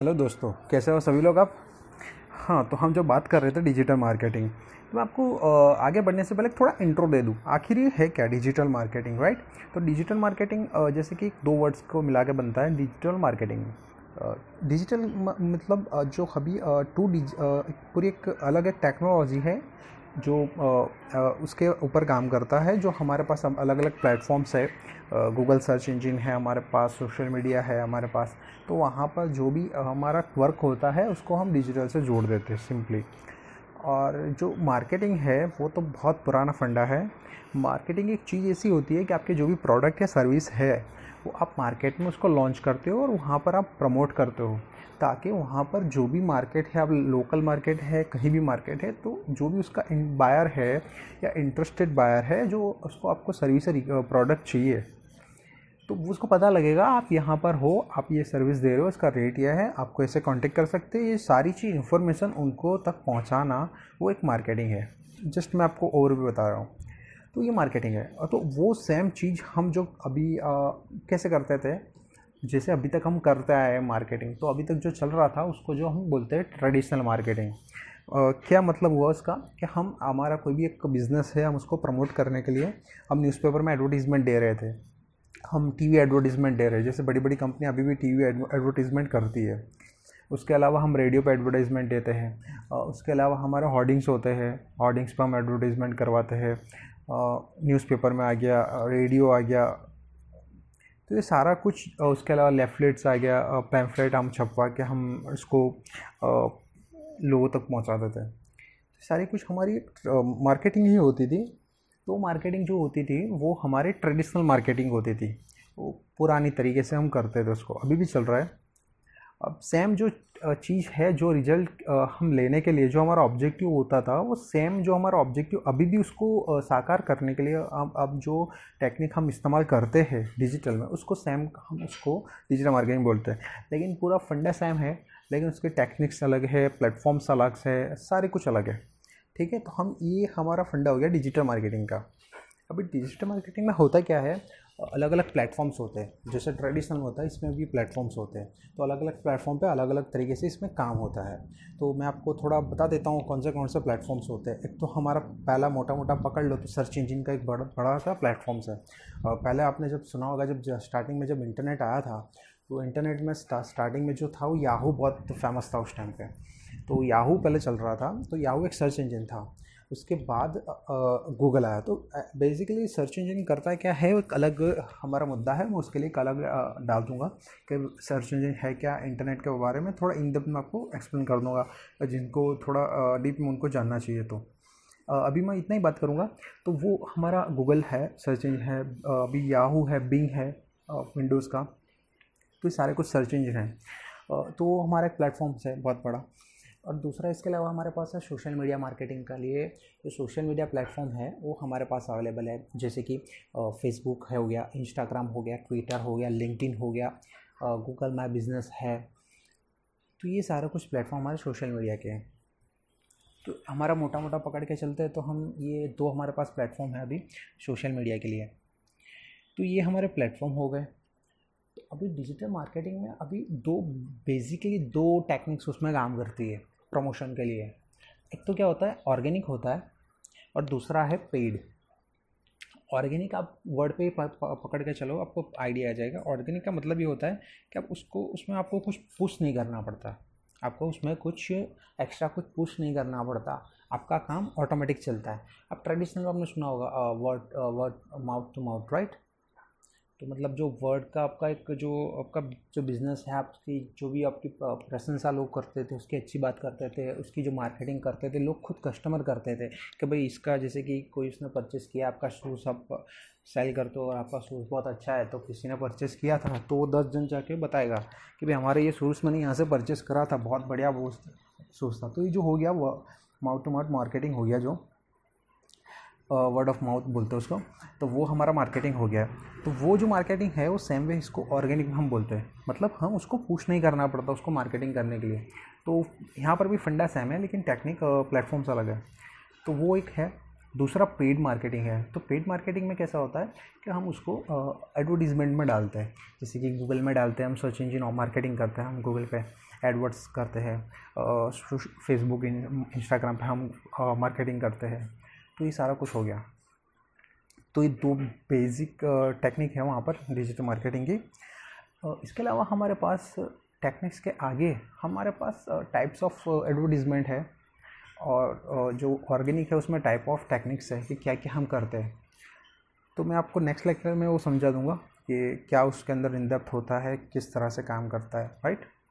Hello दोस्तों, कैसे हो सभी लोग आप? हाँ तो हम जो बात कर रहे थे डिजिटल मार्केटिंग तो मैं आपको आगे बढ़ने से पहले थोड़ा इंट्रो दे दूँ। आखिर ये है क्या डिजिटल मार्केटिंग राइट तो डिजिटल मार्केटिंग जैसे कि दो वर्ड्स को मिला के बनता है डिजिटल मार्केटिंग डिजिटल मतलब जो अभी टू पूरी एक अलग एक टेक्नोलॉजी है जो उसके ऊपर काम करता है, जो हमारे पास अलग अलग प्लेटफॉर्म्स है गूगल सर्च इंजन है, हमारे पास सोशल मीडिया है, हमारे पास तो वहाँ पर जो भी हमारा वर्क होता है, उसको हम डिजिटल से जोड़ देते हैं सिंपली और जो मार्केटिंग है, वो तो बहुत पुराना फंडा है. मार्केटिंग एक चीज़ ऐसी होती है कि आपके जो भी प्रोडक्ट या सर्विस है वो आप मार्केट में उसको लॉन्च करते हो और वहाँ पर आप प्रमोट करते हो, ताकि वहाँ पर जो भी मार्केट है अब लोकल मार्केट है, कहीं भी मार्केट है तो जो भी उसका बायर है या इंटरेस्टेड बायर है, जो उसको आपको सर्विस प्रोडक्ट चाहिए तो उसको पता लगेगा, आप यहाँ पर हो, आप ये सर्विस दे रहे हो इसका रेट यह है आपको ऐसे कांटेक्ट कर सकते हैं, ये सारी चीज़ इन्फॉर्मेशन उनको तक पहुँचाना वो एक मार्केटिंग है। जस्ट मैं आपको और भी बता रहा हूँ। तो ये मार्केटिंग है। तो वो सेम चीज़ हम जो अभी आ, कैसे करते थे जैसे अभी तक हम करते आए हैं मार्केटिंग तो अभी तक जो चल रहा था उसको जो हम बोलते हैं ट्रेडिशनल मार्केटिंग क्या मतलब हुआ उसका कि हम हमारा कोई भी एक बिज़नेस है हम उसको प्रमोट करने के लिए हम न्यूज़पेपर में एडवर्टीज़मेंट दे रहे थे। हम टीवी एडवर्टीज़मेंट दे रहे हैं। जैसे बड़ी बड़ी कंपनी अभी भी टीवी एडवर्टीज़मेंट करती है। उसके अलावा हम रेडियो पे एडवर्टाइजमेंट देते हैं। उसके अलावा हमारे हॉर्डिंग्स होते हैं। हॉर्डिंग्स पर हम एडवर्टाइजमेंट करवाते हैं। न्यूज़पेपर में आ गया रेडियो आ गया। तो ये सारा कुछ उसके अलावा लेफलेट्स आ गया पैम्फलेट हम छपवा के हम इसको लोगों तक पहुँचा देते हैं सारी कुछ हमारी मार्केटिंग ही होती थी। तो मार्केटिंग जो होती थी, वो हमारी ट्रेडिशनल मार्केटिंग होती थी। वो पुरानी तरीके से हम करते थे उसको। अभी भी चल रहा है। अब सेम जो चीज़ है जो रिज़ल्ट हम लेने के लिए, जो हमारा ऑब्जेक्टिव होता था, वो सेम जो हमारा ऑब्जेक्टिव अभी भी उसको साकार करने के लिए अब अब जो टेक्निक हम इस्तेमाल करते हैं डिजिटल में, उसको सेम हम उसको डिजिटल मार्केटिंग बोलते हैं। लेकिन पूरा फंडा सेम है, लेकिन उसके टेक्निक्स अलग है प्लेटफॉर्म्स अलग है, सारे कुछ अलग है। ठीक है? तो हम ये हमारा फंडा हो गया डिजिटल मार्केटिंग का। अभी डिजिटल मार्केटिंग में होता क्या है? अलग अलग प्लेटफॉर्म्स होते हैं। जैसे ट्रेडिशनल होता है, इसमें भी प्लेटफॉर्म्स होते हैं। तो अलग अलग प्लेटफॉर्म पे अलग अलग तरीके से इसमें काम होता है। तो मैं आपको थोड़ा बता देता हूँ कौन से कौन से प्लेटफॉर्म्स होते हैं। एक तो हमारा पहला मोटा मोटा पकड़ लो तो सर्च इंजन का एक बड़ा बड़ा सा प्लेटफॉर्म्स है। पहले आपने जब सुना होगा, जब स्टार्टिंग में जब इंटरनेट आया था तो इंटरनेट में स्टार्टिंग में जो था, वो याहू बहुत फ़ेमस था उस टाइम पे। तो याहू पहले चल रहा था। तो याहू एक सर्च इंजन था। उसके बाद गूगल आया। तो बेसिकली सर्च इंजन करता क्या? है एक अलग, हमारा मुद्दा है, मैं उसके लिए एक अलग डाल दूँगा कि सर्च इंजन है क्या इंटरनेट के बारे में। थोड़ा इन डेप्थ में आपको एक्सप्लेन कर दूँगा, जिनको थोड़ा डीप में उनको जानना चाहिए तो। अभी मैं इतना ही बात करूँगा। तो वो हमारा गूगल है सर्च इंजन है अभी याहू है बिंग है विंडोज़ का। तो ये सारे कुछ सर्च इंजन हैं। तो हमारा एक प्लेटफॉर्म है, बहुत बड़ा। और दूसरा इसके अलावा हमारे पास है सोशल मीडिया मार्केटिंग के लिए जो सोशल मीडिया प्लेटफॉर्म है, वो हमारे पास अवेलेबल है। जैसे कि फेसबुक है, हो गया इंस्टाग्राम हो गया ट्विटर हो गया लिंकडिन हो गया गूगल माई बिज़नेस है। तो ये सारा कुछ प्लेटफॉर्म हमारे सोशल मीडिया के हैं। तो हमारा मोटा मोटा पकड़ के चलते हैं तो हम ये दो हमारे पास प्लेटफॉर्म है अभी सोशल मीडिया के लिए। तो ये हमारे प्लेटफॉर्म हो गए। तो अभी डिजिटल मार्केटिंग में अभी दो बेसिकली दो टेक्निक्स उसमें काम करती है प्रमोशन के लिए। एक तो क्या होता है ऑर्गेनिक होता है और दूसरा है पेड ऑर्गेनिक आप वर्ड पे पकड़ के चलो, आपको आइडिया आ जाएगा। ऑर्गेनिक का मतलब ये होता है कि आप उसको, उसमें आपको कुछ पुश नहीं करना पड़ता। आपको उसमें कुछ एक्स्ट्रा कुछ पुश नहीं करना पड़ता। आपका काम ऑटोमेटिक चलता है। अब ट्रेडिशनल आपने सुना होगा word word mouth to mouth right तो मतलब जो वर्ड का आपका एक जो आपका जो बिज़नेस है, आपकी जो भी आपकी प्रशंसा लोग करते थे, उसकी अच्छी बात करते थे, उसकी जो मार्केटिंग करते थे, लोग खुद कस्टमर करते थे कि भाई इसका जैसे कि कोई उसने परचेस किया, आपका शूज़ आप सेल करते हो और आपका शूज़ बहुत अच्छा है तो किसी ने परचेस किया था तो वो दस जन जाके बताएगा कि भाई हमारे ये शूज़ मैंने यहाँ से परचेस करा था, बहुत बढ़िया वो शूज़ था। तो ये जो हो गया, वो माउथ टू माउथ मार्केटिंग हो गया जो। वर्ड ऑफ़ माउथ बोलते हैं उसको तो वो हमारा मार्केटिंग हो गया तो वो जो मार्केटिंग है, वो सेम वे इसको ऑर्गेनिक हम बोलते हैं। मतलब हम उसको पुश नहीं करना पड़ता उसको मार्केटिंग करने के लिए। तो यहाँ पर भी फंडा सेम है, लेकिन टेक्निक प्लेटफॉर्म्स अलग है। तो वो एक है। दूसरा पेड मार्केटिंग है। तो पेड मार्केटिंग में कैसा होता है कि हम उसको एडवर्टीज़मेंट में डालते हैं। जैसे कि गूगल में डालते हैं, हम सर्च इंजन मार्केटिंग करते हैं, हम गूगल पे एडवर्ट्स करते हैं फेसबुक इंस्टाग्राम पे हम मार्केटिंग करते हैं। तो ये सारा कुछ हो गया। तो ये दो बेसिक टेक्निक है वहाँ पर डिजिटल मार्केटिंग की। इसके अलावा हमारे पास टेक्निक्स के आगे हमारे पास टाइप्स ऑफ़ एडवर्टीज़मेंट है और जो ऑर्गेनिक है उसमें टाइप ऑफ़ टेक्निक्स है कि क्या क्या हम करते हैं। तो मैं आपको नेक्स्ट लेक्चर में वो समझा दूँगा कि क्या उसके अंदर इन डेप्थ होता है, किस तरह से काम करता है राइट